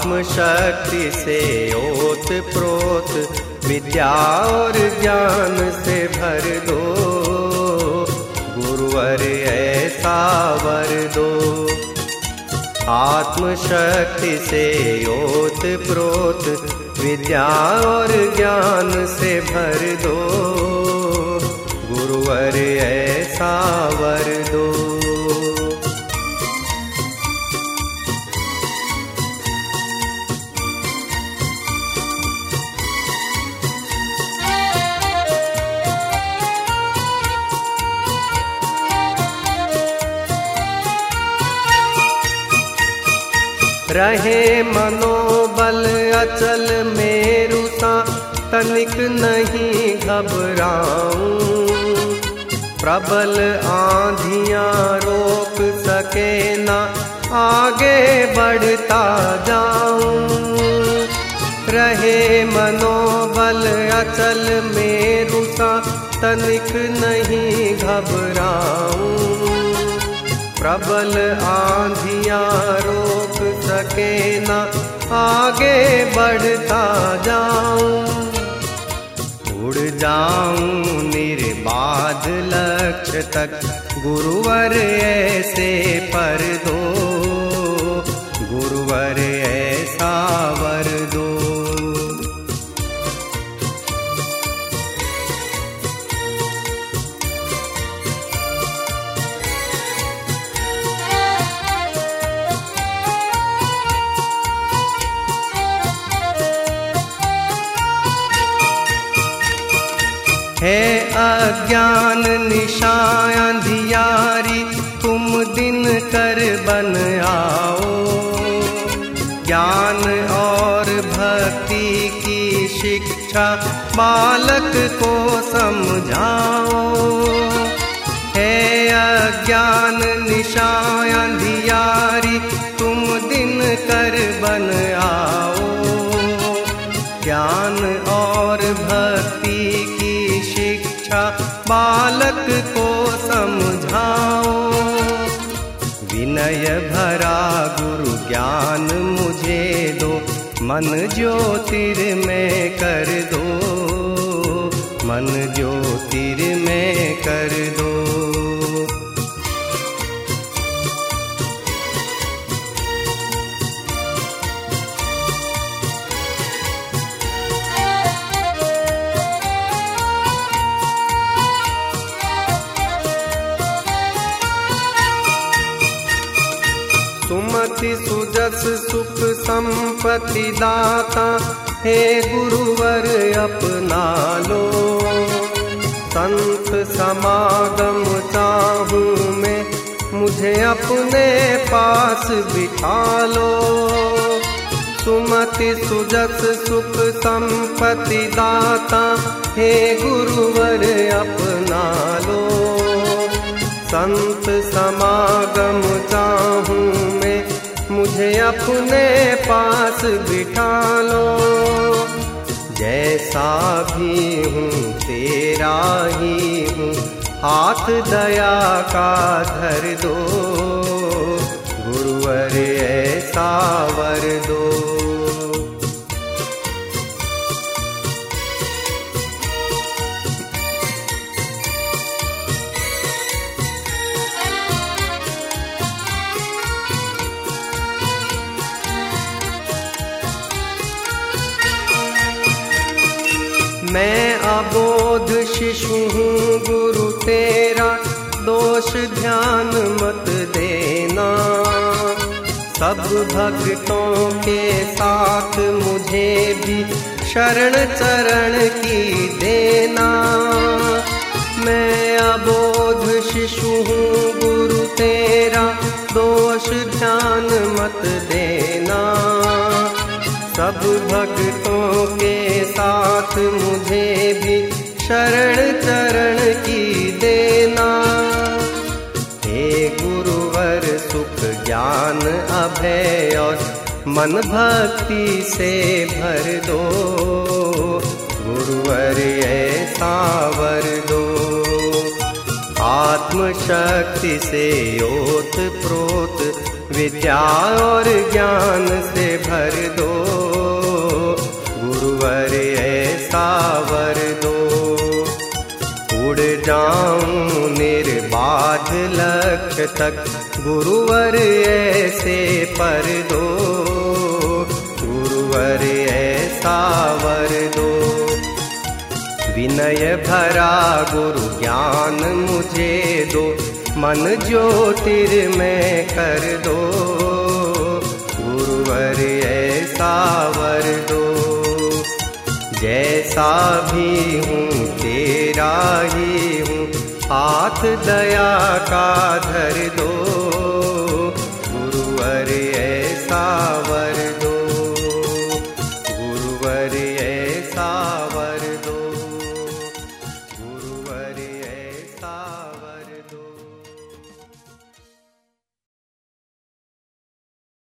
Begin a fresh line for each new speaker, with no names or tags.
आत्मशक्ति से ओत प्रोत विद्या और ज्ञान से भर दो। गुरुवर ऐसा वर दो। आत्मशक्ति से ओत प्रोत विद्या और ज्ञान से भर दो। गुरुवर ऐसा वर दो। रहे मनोबल अचल मेरु तनिक नहीं घबराऊं। प्रबल आंधियाँ रोक सके ना, आगे बढ़ता जाऊँ। रहे मनोबल अचल मेरु तनिक नहीं घबराऊं। प्रबल रोक सके ना आगे बढ़ता जाऊँ। उड़ जाऊँ निर्बाध लक्ष्य तक, गुरुवर ऐसे पर दो। गुरुवर ऐसा है अज्ञान निशा अंधियारी तुम दिन कर बन आओ। ज्ञान और भक्ति की शिक्षा बालक को समझाओ। है अज्ञान निशा अंधियारी समझाओ विनय भरा गुरु ज्ञान मुझे दो, मन ज्योतिर्मय कर दो। मन ज्योतिर्मय कर दो। सुमति सुजस सुख संपत्ति दाता, हे गुरुवर अपना लो। संत समागम चाहूँ मैं, मुझे अपने पास बिठा लो। सुमति सुजस सुख संपत्ति दाता, हे गुरुवर अपना लो। संत समागम मुझे अपने पास बिठा लो। जैसा भी हूँ, तेरा ही हूँ। हाथ दया का धर दो। गुरुवर ऐसा वर दो। मैं अबोध शिशु हूँ, गुरु तेरा। दोष ध्यान मत देना। सब भक्तों के साथ मुझे भी शरण चरण की देना। मैं अबोध शिशु हूँ, गुरु तेरा। दोष ध्यान मत देना। सब भक्तों के साथ मुझे भी शरण चरण की देना। हे गुरुवर, सुख ज्ञान अभय और मन भक्ति से भर दो। गुरुवर, ऐसा वर दो। आत्मशक्ति से ओत प्रोत, विद्या और ज्ञान से निर्बाध लक्ष्य तक गुरुवर ऐसे पर दो। गुरुवर ऐसा वर दो। विनय भरा गुरु ज्ञान मुझे दो। मन ज्योतिर्मय कर दो। गुरुवर ऐसा वर दो। जैसा भी हूँ हाथ दया का धर दो।